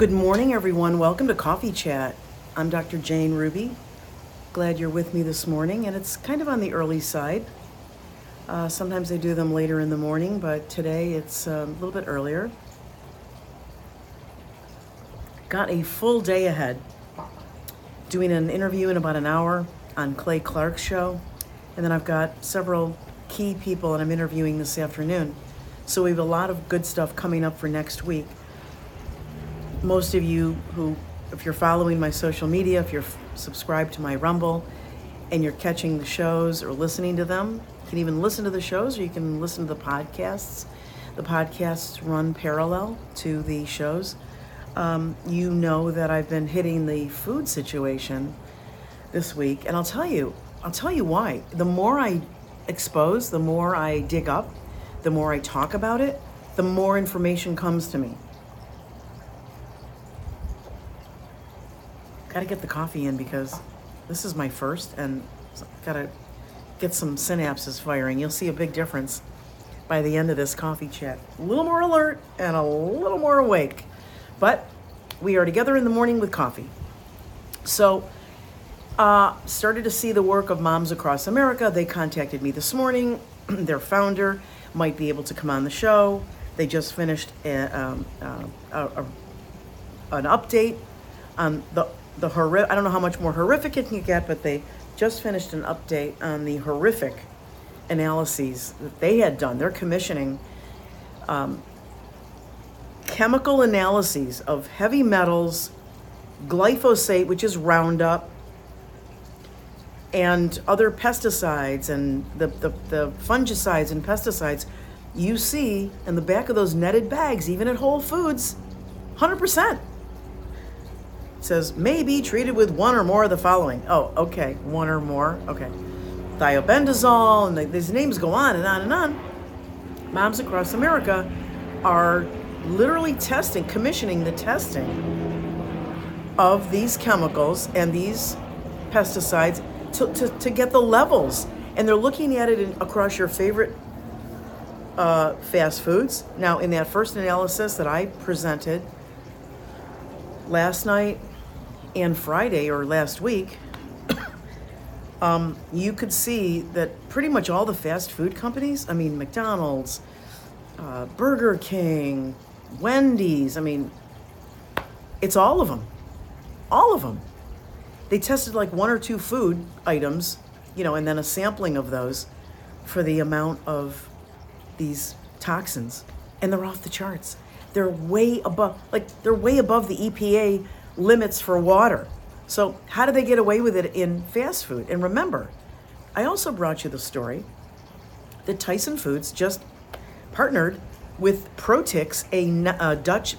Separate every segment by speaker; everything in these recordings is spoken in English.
Speaker 1: Good morning, everyone. Welcome to Coffee Chat. I'm Dr. Jane Ruby. Glad you're with me this morning, and it's kind of on the early side. Uh, sometimes I do them later in the morning, but today it's uh, a little bit earlier. Got a full day ahead. Doing an interview in about an hour on Clay Clark's show, and then I've got several key people that I'm interviewing this afternoon. So we have a lot of good stuff coming up for next week. Most of you who, if you're following my social media, if you're f- subscribed to my Rumble, and you're catching the shows or listening to them, you can even listen to the shows or you can listen to the podcasts. The podcasts run parallel to the shows. Um, you know that I've been hitting the food situation this week, and I'll tell you, I'll tell you why. The more I expose, the more I dig up, the more I talk about it, the more information comes to me. Gotta get the coffee in because this is my first and gotta get some synapses firing. You'll see a big difference by the end of this coffee chat. A little more alert and a little more awake. But we are together in the morning with coffee. So, uh, started to see the work of Moms Across America. They contacted me this morning. Their founder might be able to come on the show. They just finished a, um, uh, a, a, an update on the the horrific. I don't know how much more horrific it can get, but they just finished an update on the horrific analyses that they had done. They're commissioning um, chemical analyses of heavy metals, glyphosate, which is Roundup, and other pesticides and the, the, the fungicides and pesticides you see in the back of those netted bags, even at Whole Foods, 100%. Says may be treated with one or more of the following. Oh, okay, one or more. Okay. Thiabendazole, and the, these names go on and on and on. Moms across America are literally testing, commissioning the testing of these chemicals and these pesticides to, to, to get the levels. And they're looking at it in, across your favorite uh, fast foods. Now, in that first analysis that I presented last night and Friday or last week, um, you could see that pretty much all the fast food companies, I mean, McDonald's, uh, Burger King, Wendy's, I mean, it's all of them. All of them they tested like one or two food items, you know, and then a sampling of those for the amount of these toxins. And they're off the charts. They're way above, like, they're way above the EPA limits for water. So, how do they get away with it in fast food? And remember, I also brought you the story that Tyson Foods just partnered with Protix, a, a Dutch,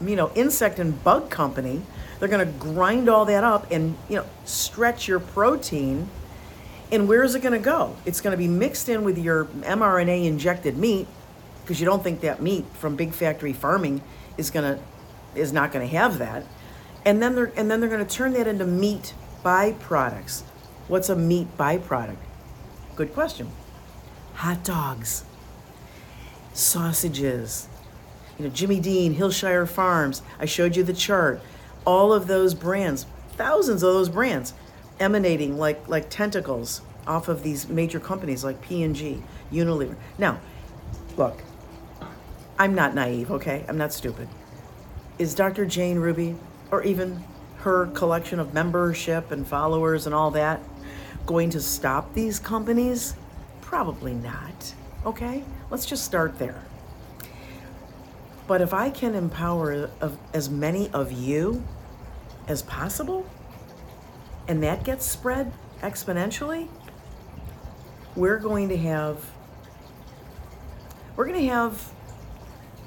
Speaker 1: you know, insect and bug company they're going to grind all that up and, you know, stretch your protein. And where is it going to go? It's going to be mixed in with your mRNA injected meat because you don't think that meat from big factory farming is going to is not going to have that. And then they're and then they're going to turn that into meat byproducts. What's a meat byproduct? Good question. Hot dogs, sausages, you know, Jimmy Dean, Hillshire Farms. I showed you the chart all of those brands, thousands of those brands, emanating like like tentacles off of these major companies like P&G, Unilever. Now, look, I'm not naive, okay? I'm not stupid. Is Dr. Jane Ruby or even her collection of membership and followers and all that going to stop these companies? Probably not. Okay? Let's just start there. But if I can empower as many of you as possible, and that gets spread exponentially, we're going to have we're going to have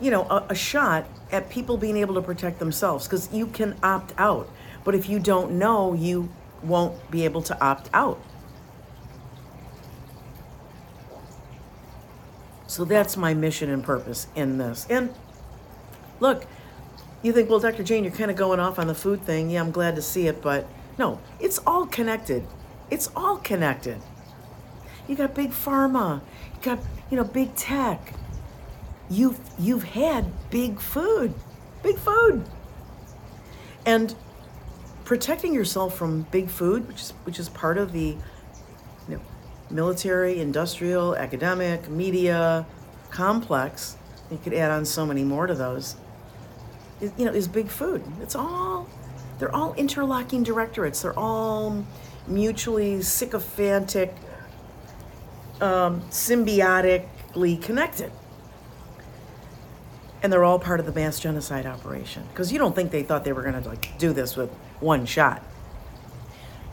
Speaker 1: you know a, a shot at people being able to protect themselves because you can opt out but if you don't know you won't be able to opt out so that's my mission and purpose in this and look, you think, well, Dr. Jane, you're kind of going off on the food thing. Yeah, I'm glad to see it, but no, it's all connected. It's all connected. You got big pharma, you got, you know, big tech. You've you've had big food. Big food. And protecting yourself from big food, which is which is part of the you know, military, industrial, academic, media complex. You could add on so many more to those. You know, is big food. It's all they're all interlocking directorates. They're all mutually sycophantic, um, symbiotically connected. And they're all part of the mass genocide operation. Because you don't think they thought they were going to like do this with one shot.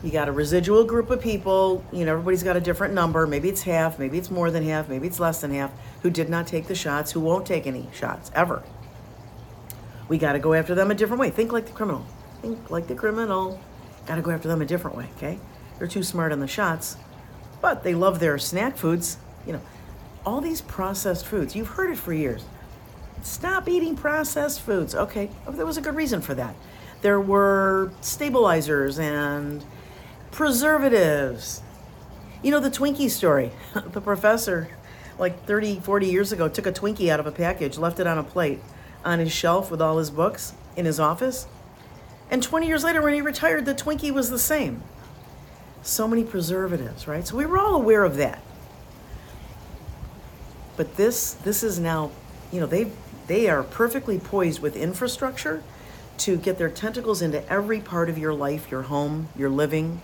Speaker 1: You got a residual group of people, you know, everybody's got a different number. Maybe it's half, maybe it's more than half, maybe it's less than half, who did not take the shots, who won't take any shots ever. We got to go after them a different way. Think like the criminal. Think like the criminal. Got to go after them a different way, okay? They're too smart on the shots, but they love their snack foods. You know, all these processed foods. You've heard it for years. Stop eating processed foods. Okay, oh, there was a good reason for that. There were stabilizers and preservatives. You know the Twinkie story. the professor, like 30, 40 years ago, took a Twinkie out of a package, left it on a plate on his shelf with all his books in his office. And 20 years later, when he retired, the Twinkie was the same. So many preservatives, right? So we were all aware of that. But this, this is now, you know, they they are perfectly poised with infrastructure to get their tentacles into every part of your life, your home, your living.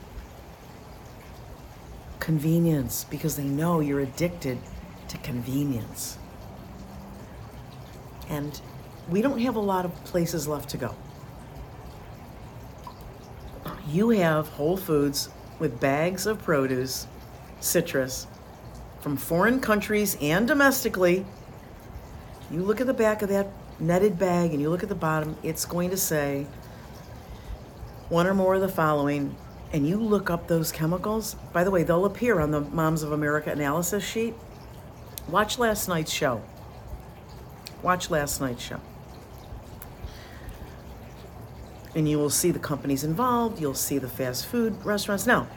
Speaker 1: Convenience, because they know you're addicted to convenience. And we don't have a lot of places left to go. You have Whole Foods with bags of produce, citrus, from foreign countries and domestically. You look at the back of that netted bag and you look at the bottom, it's going to say one or more of the following, and you look up those chemicals. By the way, they'll appear on the Moms of America analysis sheet. Watch last night's show. Watch last night's show. And you will see the companies involved, you'll see the fast food restaurants. Now,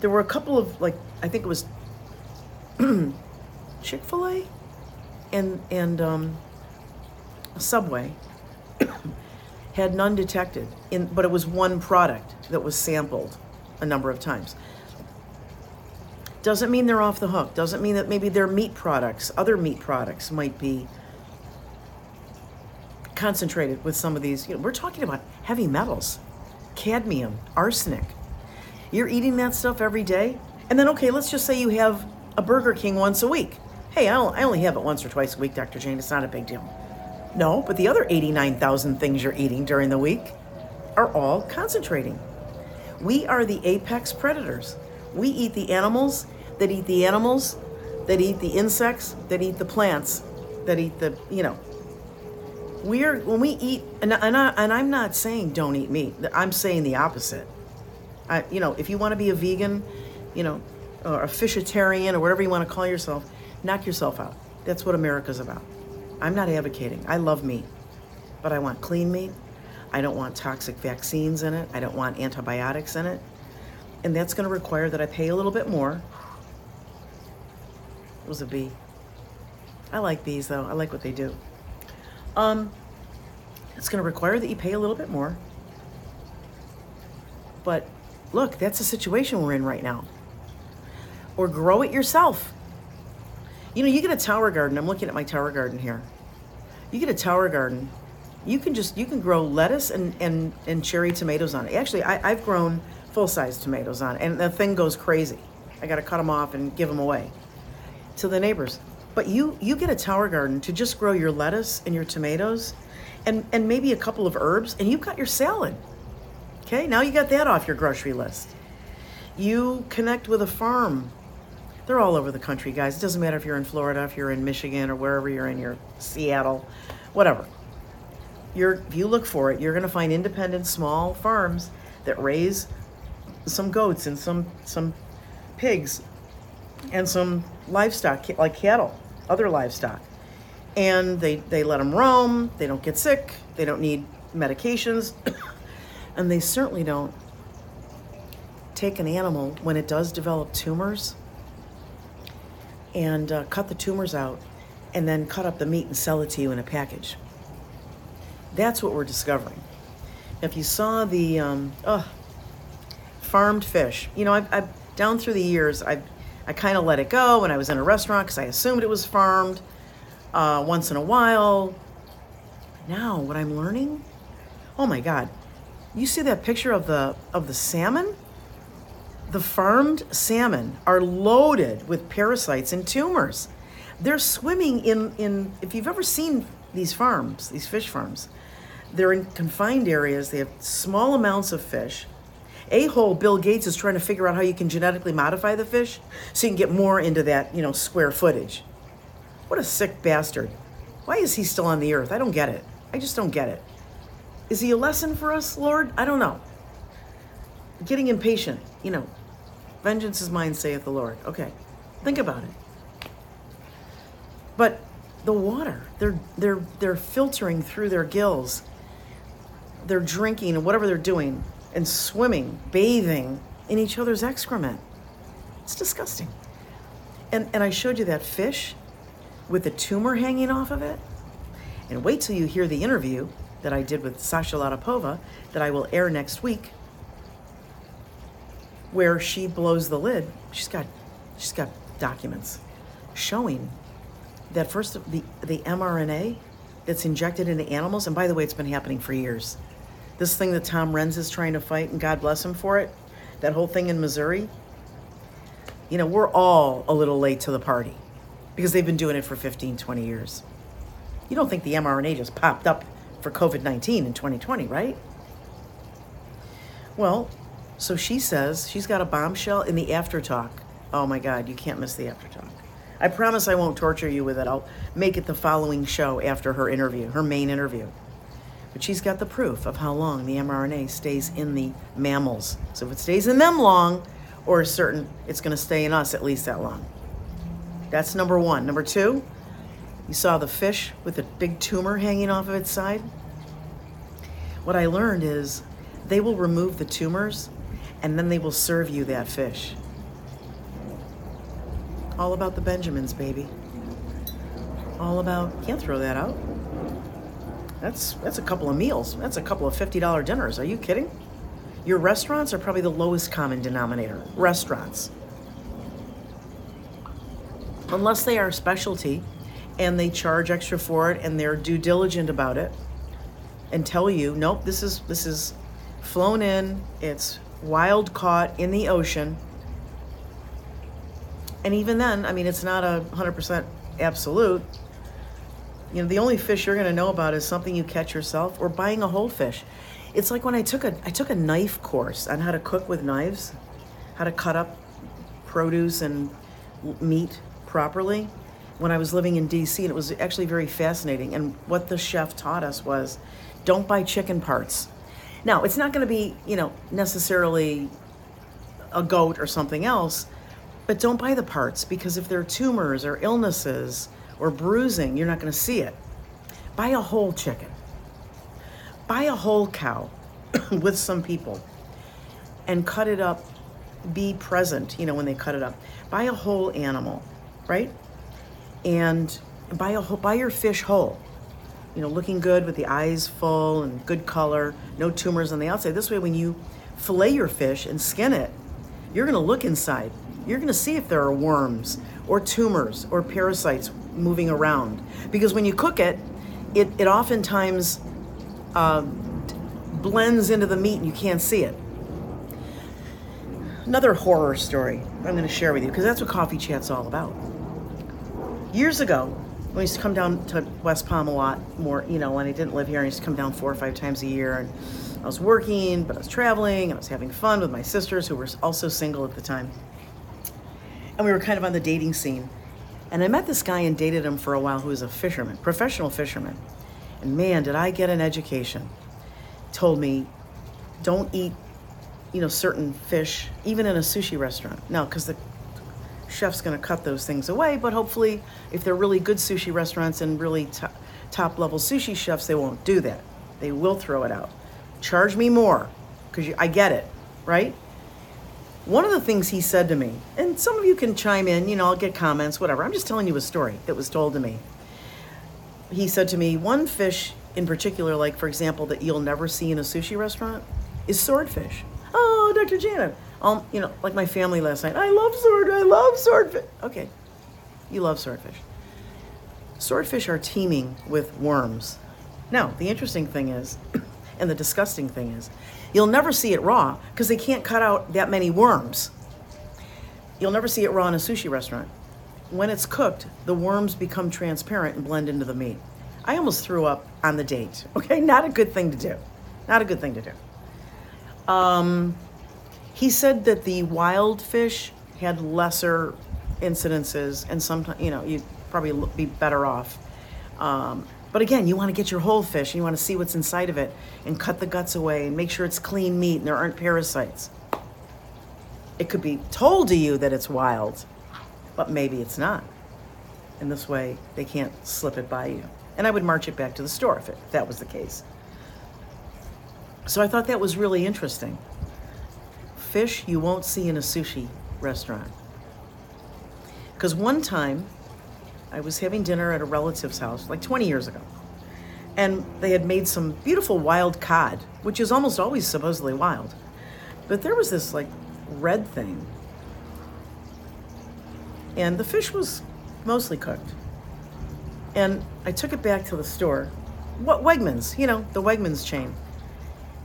Speaker 1: there were a couple of, like, I think it was Chick fil A and, and um, Subway had none detected, in, but it was one product that was sampled a number of times. Doesn't mean they're off the hook. Doesn't mean that maybe their meat products, other meat products, might be concentrated with some of these. You know, we're talking about heavy metals, cadmium, arsenic. You're eating that stuff every day, and then okay, let's just say you have a Burger King once a week. Hey, I only have it once or twice a week, Dr. Jane. It's not a big deal. No, but the other 89,000 things you're eating during the week are all concentrating. We are the apex predators. We eat the animals that eat the animals, that eat the insects, that eat the plants, that eat the, you know. We're, when we eat, and, and, I, I'm not saying don't eat meat, I'm saying the opposite. I, you know, if you want to be a vegan, you know, or a fishitarian or whatever you want to call yourself, knock yourself out. That's what America's about. I'm not advocating. I love meat, but I want clean meat. I don't want toxic vaccines in it. I don't want antibiotics in it. And that's going to require that I pay a little bit more. It was a bee. I like bees though. I like what they do. Um, it's going to require that you pay a little bit more. But look, that's the situation we're in right now. Or grow it yourself. You know, you get a tower garden. I'm looking at my tower garden here. You get a tower garden. You can just you can grow lettuce and and, and cherry tomatoes on it. Actually, I, I've grown full size tomatoes on it, and the thing goes crazy. I got to cut them off and give them away to the neighbors. But you you get a tower garden to just grow your lettuce and your tomatoes, and and maybe a couple of herbs, and you've got your salad. Okay, now you got that off your grocery list. You connect with a farm they're all over the country, guys. It doesn't matter if you're in Florida, if you're in Michigan, or wherever you're in, your Seattle, whatever. You're, if you look for it, you're going to find independent small farms that raise some goats and some some pigs and some livestock like cattle, other livestock. And they they let them roam, they don't get sick, they don't need medications, and they certainly don't take an animal when it does develop tumors and uh, cut the tumors out and then cut up the meat and sell it to you in a package. That's what we're discovering. if you saw the um, oh, farmed fish, you know, I've, I've down through the years, I I kind of let it go when I was in a restaurant because I assumed it was farmed. Uh, once in a while. Now, what I'm learning, oh my God, you see that picture of the of the salmon? The farmed salmon are loaded with parasites and tumors. They're swimming in in if you've ever seen these farms, these fish farms, they're in confined areas. They have small amounts of fish. A hole Bill Gates is trying to figure out how you can genetically modify the fish so you can get more into that, you know, square footage. What a sick bastard. Why is he still on the earth? I don't get it. I just don't get it. Is he a lesson for us, Lord? I don't know. Getting impatient, you know. Vengeance is mine, saith the Lord. Okay. Think about it. But the water, they're they're they're filtering through their gills. They're drinking and whatever they're doing and swimming, bathing in each other's excrement. It's disgusting. And and I showed you that fish with the tumor hanging off of it. And wait till you hear the interview that I did with Sasha Latypova that I will air next week, where she blows the lid. She's got, she's got documents showing that first the the mRNA that's injected into animals, and by the way, it's been happening for years. This thing that Tom Renz is trying to fight, and God bless him for it, that whole thing in Missouri. You know, we're all a little late to the party because they've been doing it for 15, 20 years. You don't think the mRNA just popped up for COVID 19 in 2020, right? Well, so she says she's got a bombshell in the after talk. Oh my God, you can't miss the after talk. I promise I won't torture you with it. I'll make it the following show after her interview, her main interview. But she's got the proof of how long the mRNA stays in the mammals. So if it stays in them long, or certain, it's going to stay in us at least that long. That's number one. Number two, you saw the fish with a big tumor hanging off of its side. What I learned is they will remove the tumors and then they will serve you that fish. All about the Benjamins, baby. All about, can't throw that out. That's that's a couple of meals. That's a couple of $50 dinners. Are you kidding? Your restaurants are probably the lowest common denominator. Restaurants unless they are specialty and they charge extra for it and they're due diligent about it and tell you, nope, this is this is flown in, it's wild caught in the ocean. And even then, I mean, it's not a 100% absolute. You know, the only fish you're going to know about is something you catch yourself or buying a whole fish. It's like when I took a I took a knife course on how to cook with knives, how to cut up produce and meat properly when I was living in DC, and it was actually very fascinating. And what the chef taught us was don't buy chicken parts. Now, it's not going to be, you know, necessarily a goat or something else, but don't buy the parts because if there are tumors or illnesses or bruising, you're not going to see it. Buy a whole chicken. Buy a whole cow with some people and cut it up. Be present, you know, when they cut it up. Buy a whole animal right? And buy a whole, buy your fish whole. You know, looking good with the eyes full and good color, no tumors on the outside. This way, when you fillet your fish and skin it, you're going to look inside. You're going to see if there are worms or tumors or parasites moving around. Because when you cook it, it, it oftentimes uh, blends into the meat and you can't see it. Another horror story I'm going to share with you because that's what Coffee Chat's all about years ago, I used to come down to West Palm a lot more, you know, when I didn't live here, I used to come down four or five times a year. And I was working, but I was traveling, I was having fun with my sisters who were also single at the time. And we were kind of on the dating scene. And I met this guy and dated him for a while who was a fisherman, professional fisherman. And man, did I get an education. Told me, don't eat, you know, certain fish, even in a sushi restaurant. No, because the chef's going to cut those things away, but hopefully, if they're really good sushi restaurants and really top, level sushi chefs, they won't do that. They will throw it out. Charge me more, because I get it, right? One of the things he said to me, and some of you can chime in, you know, I'll get comments, whatever. I'm just telling you a story that was told to me. He said to me, one fish in particular, like for example, that you'll never see in a sushi restaurant is swordfish. Oh, Dr. Janet. Um, you know, like my family last night. I love sword. I love swordfish. Okay, you love swordfish. Swordfish are teeming with worms. Now, the interesting thing is, and the disgusting thing is, you'll never see it raw because they can't cut out that many worms. You'll never see it raw in a sushi restaurant. When it's cooked, the worms become transparent and blend into the meat. I almost threw up on the date. Okay, not a good thing to do. Not a good thing to do. Um, he said that the wild fish had lesser incidences, and sometimes you know you'd probably be better off. Um, but again, you want to get your whole fish, and you want to see what's inside of it, and cut the guts away, and make sure it's clean meat and there aren't parasites. It could be told to you that it's wild, but maybe it's not. And this way, they can't slip it by you. And I would march it back to the store if, it, if that was the case. So I thought that was really interesting. Fish you won't see in a sushi restaurant. Because one time, I was having dinner at a relative's house, like 20 years ago, and they had made some beautiful wild cod, which is almost always supposedly wild. But there was this like red thing and the fish was mostly cooked. And I took it back to the store. What Wegmans, you know, the Wegmans chain.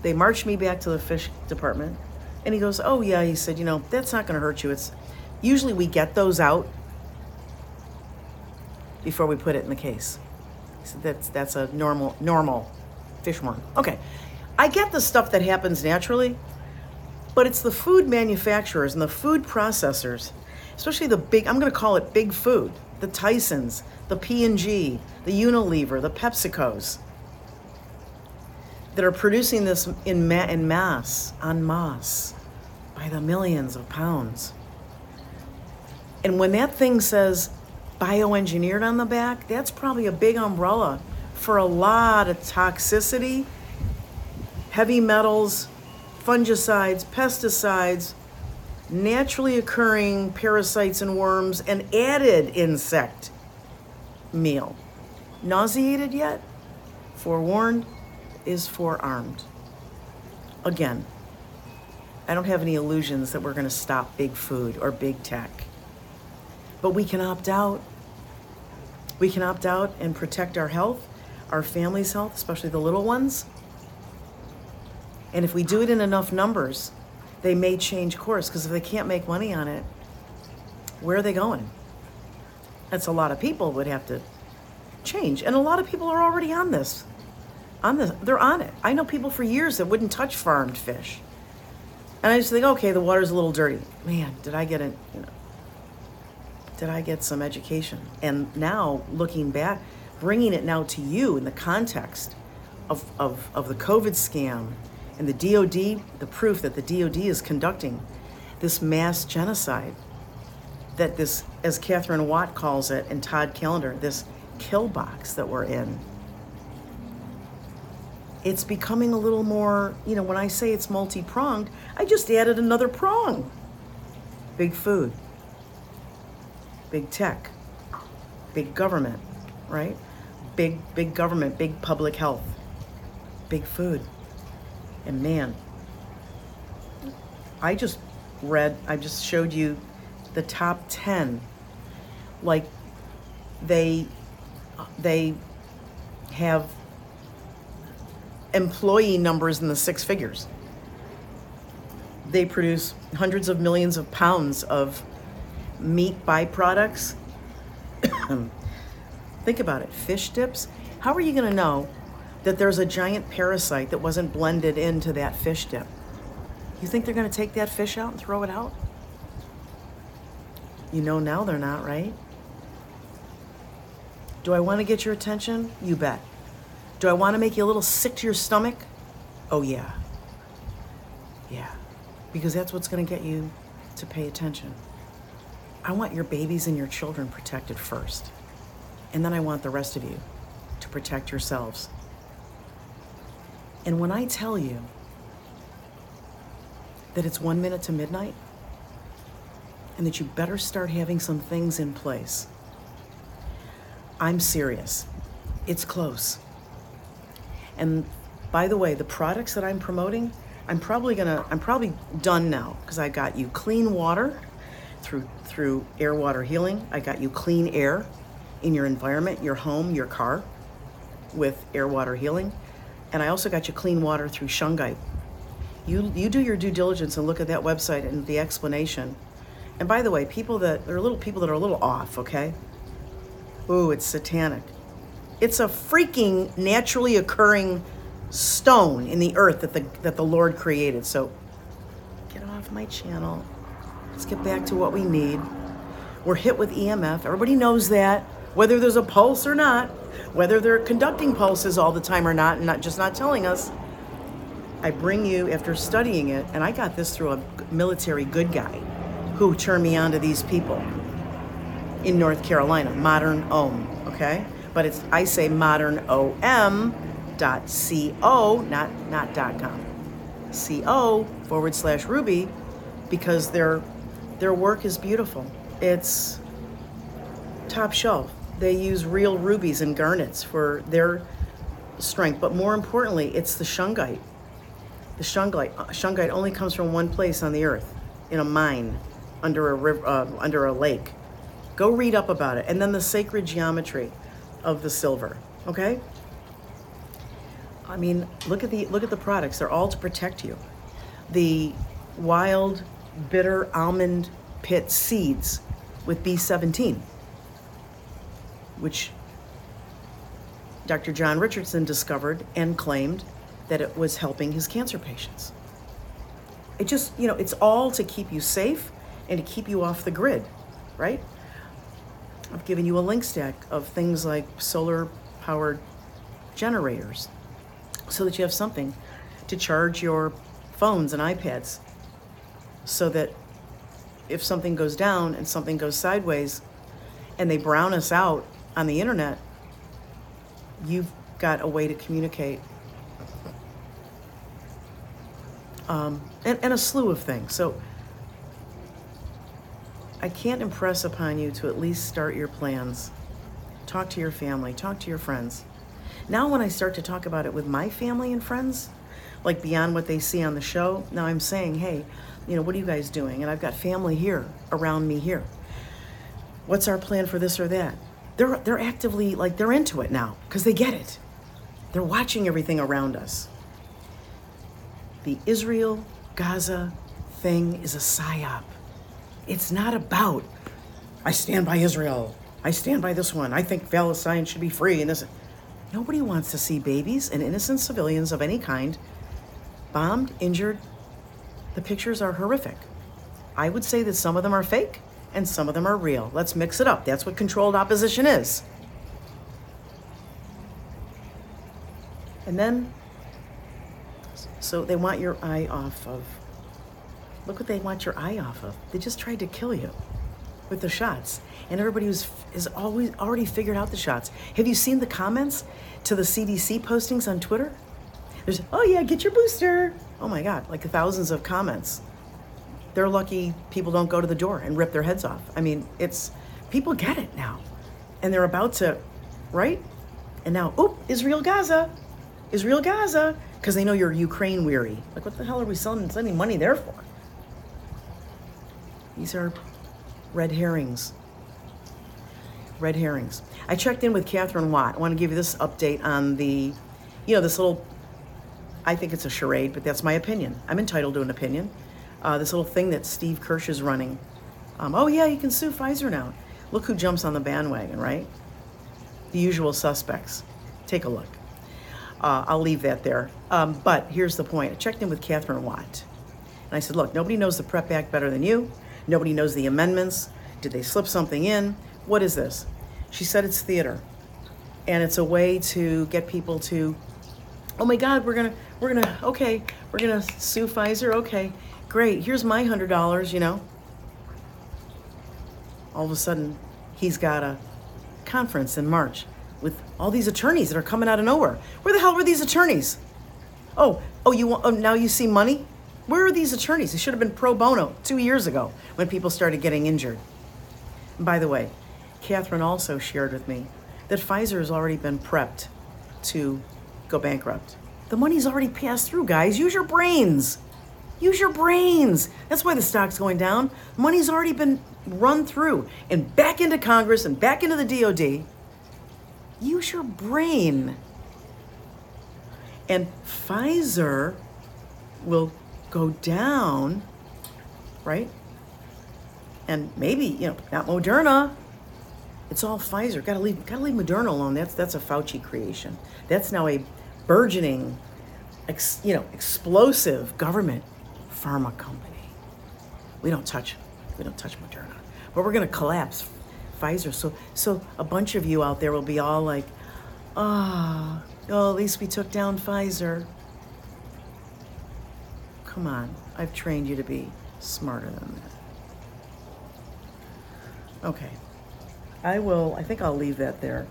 Speaker 1: They marched me back to the fish department. And he goes, "Oh yeah," he said, "You know, that's not going to hurt you. It's usually we get those out before we put it in the case." He said, "That's that's a normal normal fish worm." Okay. I get the stuff that happens naturally, but it's the food manufacturers and the food processors especially the big, I'm going to call it big food, the Tysons, the P&G, the Unilever, the PepsiCos, that are producing this in, ma- in mass, en masse, by the millions of pounds. And when that thing says bioengineered on the back, that's probably a big umbrella for a lot of toxicity, heavy metals, fungicides, pesticides, naturally occurring parasites and worms, and added insect meal. Nauseated yet? Forewarned is forearmed. Again, I don't have any illusions that we're going to stop big food or big tech. But we can opt out. We can opt out and protect our health, our family's health, especially the little ones. And if we do it in enough numbers, they may change course because if they can't make money on it, where are they going? That's a lot of people would have to change. And a lot of people are already on this. On this, they're on it. I know people for years that wouldn't touch farmed fish. And I just think, okay, the water's a little dirty. Man, did I get it, you know, did I get some education? And now looking back, bringing it now to you in the context of, of, of the COVID scam and the DoD, the proof that the DoD is conducting this mass genocide, that this, as Katherine Watt calls it, and Todd Callender, this kill box that we're in. It's becoming a little more, you know, when I say it's multi pronged, I just added another prong. Big food, big tech, big government, right? Big, big government, big public health, big food. And man, I just read, I just showed you the top 10. Like they they have employee numbers in the six figures. They produce hundreds of millions of pounds of meat byproducts. Think about it fish dips. How are you going to know that there's a giant parasite that wasn't blended into that fish dip. You think they're going to take that fish out and throw it out? You know now they're not, right? Do I want to get your attention? You bet. Do I want to make you a little sick to your stomach? Oh, yeah. Yeah. Because that's what's going to get you to pay attention. I want your babies and your children protected first. And then I want the rest of you to protect yourselves. And when I tell you that it's one minute to midnight and that you better start having some things in place, I'm serious. It's close. And by the way, the products that I'm promoting, I'm probably gonna, I'm probably done now because I got you clean water through through air water healing. I got you clean air in your environment, your home, your car with air water healing. And I also got you clean water through Shungite. You you do your due diligence and look at that website and the explanation. And by the way, people that there are little people that are a little off, okay? Ooh, it's satanic. It's a freaking naturally occurring stone in the earth that the that the Lord created. So get off my channel. Let's get back to what we need. We're hit with EMF. Everybody knows that, whether there's a pulse or not, whether they're conducting pulses all the time or not, and not just not telling us. I bring you after studying it, and I got this through a military good guy who turned me on to these people in North Carolina, Modern Om, okay? But it's I say modern om dot co, not not dot com. Co forward slash Ruby, because their their work is beautiful. It's top shelf. They use real rubies and garnets for their strength, but more importantly, it's the shungite. The shungite uh, shungite only comes from one place on the earth, in a mine, under a river, uh, under a lake. Go read up about it, and then the sacred geometry of the silver. Okay. I mean, look at the look at the products. They're all to protect you. The wild, bitter almond pit seeds with B17, which Dr. John Richardson discovered and claimed that it was helping his cancer patients. It just, you know, it's all to keep you safe and to keep you off the grid, right? I've given you a link stack of things like solar powered generators so that you have something to charge your phones and iPads so that if something goes down and something goes sideways and they brown us out on the internet, you've got a way to communicate. Um, and, and a slew of things. So I can't impress upon you to at least start your plans. Talk to your family, talk to your friends. Now, when I start to talk about it with my family and friends, like beyond what they see on the show, now I'm saying, hey, you know, what are you guys doing? And I've got family here around me here. What's our plan for this or that? They're they're actively like they're into it now because they get it. They're watching everything around us. The Israel Gaza thing is a psyop. It's not about I stand by Israel. I stand by this one. I think Palestine should be free and this nobody wants to see babies and innocent civilians of any kind bombed, injured, the pictures are horrific. I would say that some of them are fake and some of them are real. Let's mix it up. That's what controlled opposition is. And then, so they want your eye off of. Look what they want your eye off of. They just tried to kill you with the shots. And everybody who's is always already figured out the shots. Have you seen the comments to the CDC postings on Twitter? There's, oh yeah, get your booster. Oh my God, like thousands of comments. They're lucky people don't go to the door and rip their heads off. I mean, it's, people get it now. And they're about to, right? And now, oop, Israel Gaza, Israel Gaza, because they know you're Ukraine weary. Like, what the hell are we selling, sending money there for? These are red herrings. Red herrings. I checked in with Katherine Watt. I want to give you this update on the, you know, this little I think it's a charade, but that's my opinion. I'm entitled to an opinion. Uh, this little thing that Steve Kirsch is running. Um, oh, yeah, you can sue Pfizer now. Look who jumps on the bandwagon, right? The usual suspects. Take a look. Uh, I'll leave that there. Um, but here's the point I checked in with Katherine Watt. And I said, look, nobody knows the PrEP Act better than you. Nobody knows the amendments. Did they slip something in? What is this? She said it's theater. And it's a way to get people to, oh my God, we're to we're gonna okay we're gonna sue pfizer okay great here's my hundred dollars you know all of a sudden he's got a conference in march with all these attorneys that are coming out of nowhere where the hell were these attorneys oh oh you want oh, now you see money where are these attorneys they should have been pro bono two years ago when people started getting injured and by the way katherine also shared with me that pfizer has already been prepped to go bankrupt. The money's already passed through, guys. Use your brains. Use your brains. That's why the stock's going down. Money's already been run through and back into Congress and back into the DOD. Use your brain. And Pfizer will go down, right? And maybe, you know, not Moderna. It's all Pfizer. Gotta leave gotta leave Moderna alone. That's that's a Fauci creation. That's now a burgeoning, ex, you know, explosive government pharma company. We don't touch we don't touch Moderna. But we're gonna collapse Pfizer. So so a bunch of you out there will be all like, ah, oh, at least we took down Pfizer. Come on, I've trained you to be smarter than that. Okay. I will, I think I'll leave that there.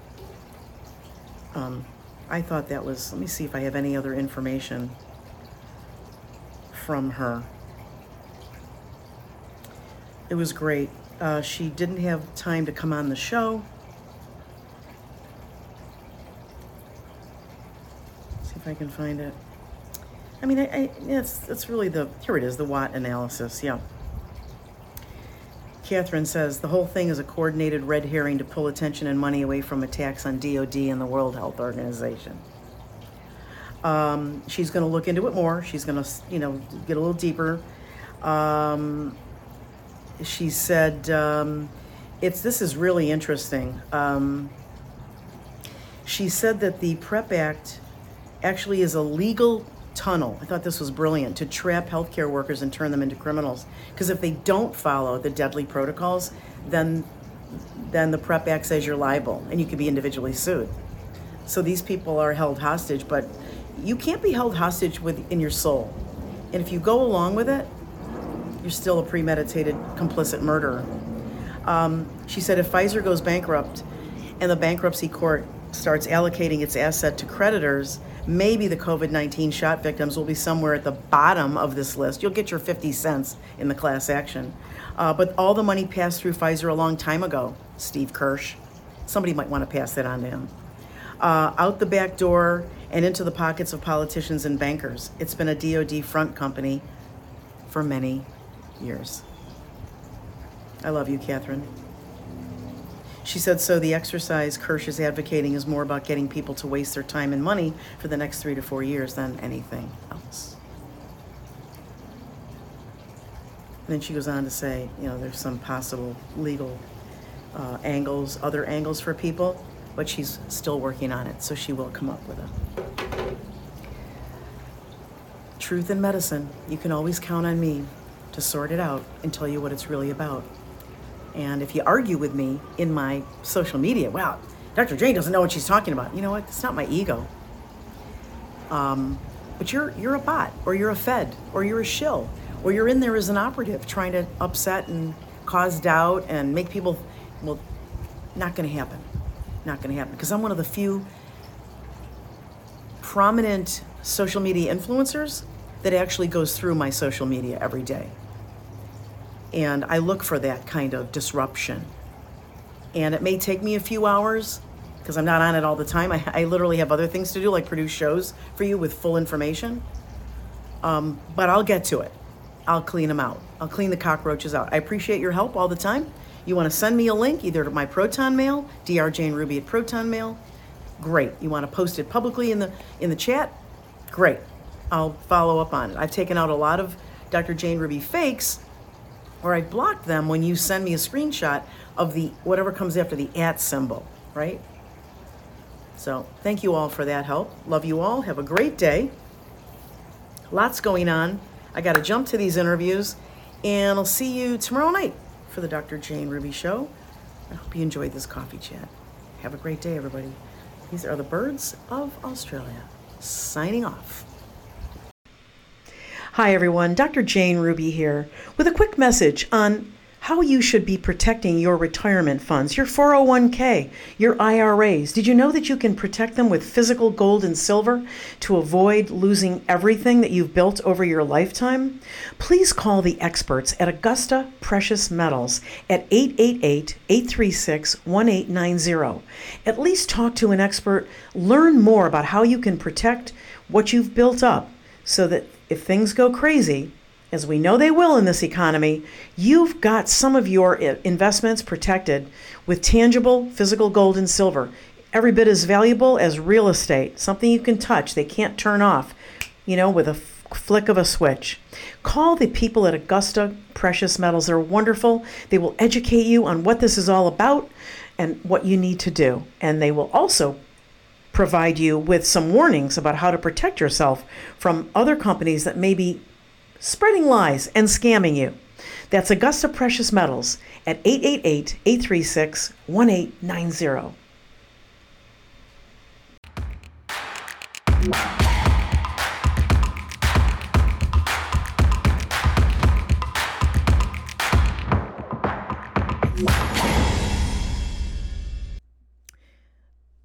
Speaker 1: Um, I thought that was, let me see if I have any other information from her. It was great. Uh, she didn't have time to come on the show. See if I can find it. I mean, I, I, it's, it's really the, here it is, the Watt analysis, yeah. Katherine says the whole thing is a coordinated red herring to pull attention and money away from attacks on DOD and the World Health Organization. Um, she's going to look into it more. She's going to, you know, get a little deeper. Um, she said um, it's this is really interesting. Um, she said that the PrEP Act actually is a legal tunnel. I thought this was brilliant to trap healthcare workers and turn them into criminals. Because if they don't follow the deadly protocols, then then the PrEP Act says you're liable and you can be individually sued. So these people are held hostage, but you can't be held hostage within your soul. And if you go along with it, you're still a premeditated, complicit murderer. Um, she said if Pfizer goes bankrupt and the bankruptcy court starts allocating its asset to creditors, maybe the COVID 19 shot victims will be somewhere at the bottom of this list. You'll get your 50 cents in the class action. Uh, but all the money passed through Pfizer a long time ago, Steve Kirsch. Somebody might want to pass that on to him. Uh, out the back door and into the pockets of politicians and bankers. It's been a DoD front company for many years. I love you, Katherine. She said, so the exercise Kirsch is advocating is more about getting people to waste their time and money for the next three to four years than anything else. And then she goes on to say, you know, there's some possible legal uh, angles, other angles for people, but she's still working on it, so she will come up with it. Truth in medicine, you can always count on me to sort it out and tell you what it's really about. And if you argue with me in my social media, wow, Dr. Jane doesn't know what she's talking about. You know what? It's not my ego. Um, but you're you're a bot, or you're a Fed, or you're a shill, or you're in there as an operative trying to upset and cause doubt and make people. Well, not going to happen. Not going to happen because I'm one of the few prominent social media influencers that actually goes through my social media every day. And I look for that kind of disruption. And it may take me a few hours because I'm not on it all the time. I, I, literally have other things to do, like produce shows for you with full information. Um, but I'll get to it. I'll clean them out. I'll clean the cockroaches out. I appreciate your help all the time. You want to send me a link either to my Proton Mail, drjaneruby at Proton Mail. Great. You want to post it publicly in the in the chat? Great. I'll follow up on it. I've taken out a lot of Dr. Jane Ruby fakes or I block them when you send me a screenshot of the whatever comes after the at symbol, right? So thank you all for that help. Love you all. Have a great day. Lots going on. I got to jump to these interviews, and I'll see you tomorrow night for the Dr. Jane Ruby Show. I hope you enjoyed this coffee chat. Have a great day, everybody. These are the birds of Australia. Signing off. Hi, everyone. Dr. Jane Ruby here with a quick message on how you should be protecting your retirement funds, your 401k, your IRAs. Did you know that you can protect them with physical gold and silver to avoid losing everything that you've built over your lifetime? Please call the experts at Augusta Precious Metals at 888 836 1890. At least talk to an expert, learn more about how you can protect what you've built up so that if things go crazy, as we know they will in this economy, you've got some of your investments protected with tangible physical gold and silver. Every bit as valuable as real estate, something you can touch, they can't turn off, you know, with a flick of a switch. Call the people at Augusta Precious Metals. They're wonderful. They will educate you on what this is all about and what you need to do. And they will also provide you with some warnings about how to protect yourself from other companies that may be spreading lies and scamming you. That's Augusta Precious Metals at 888 836 1890.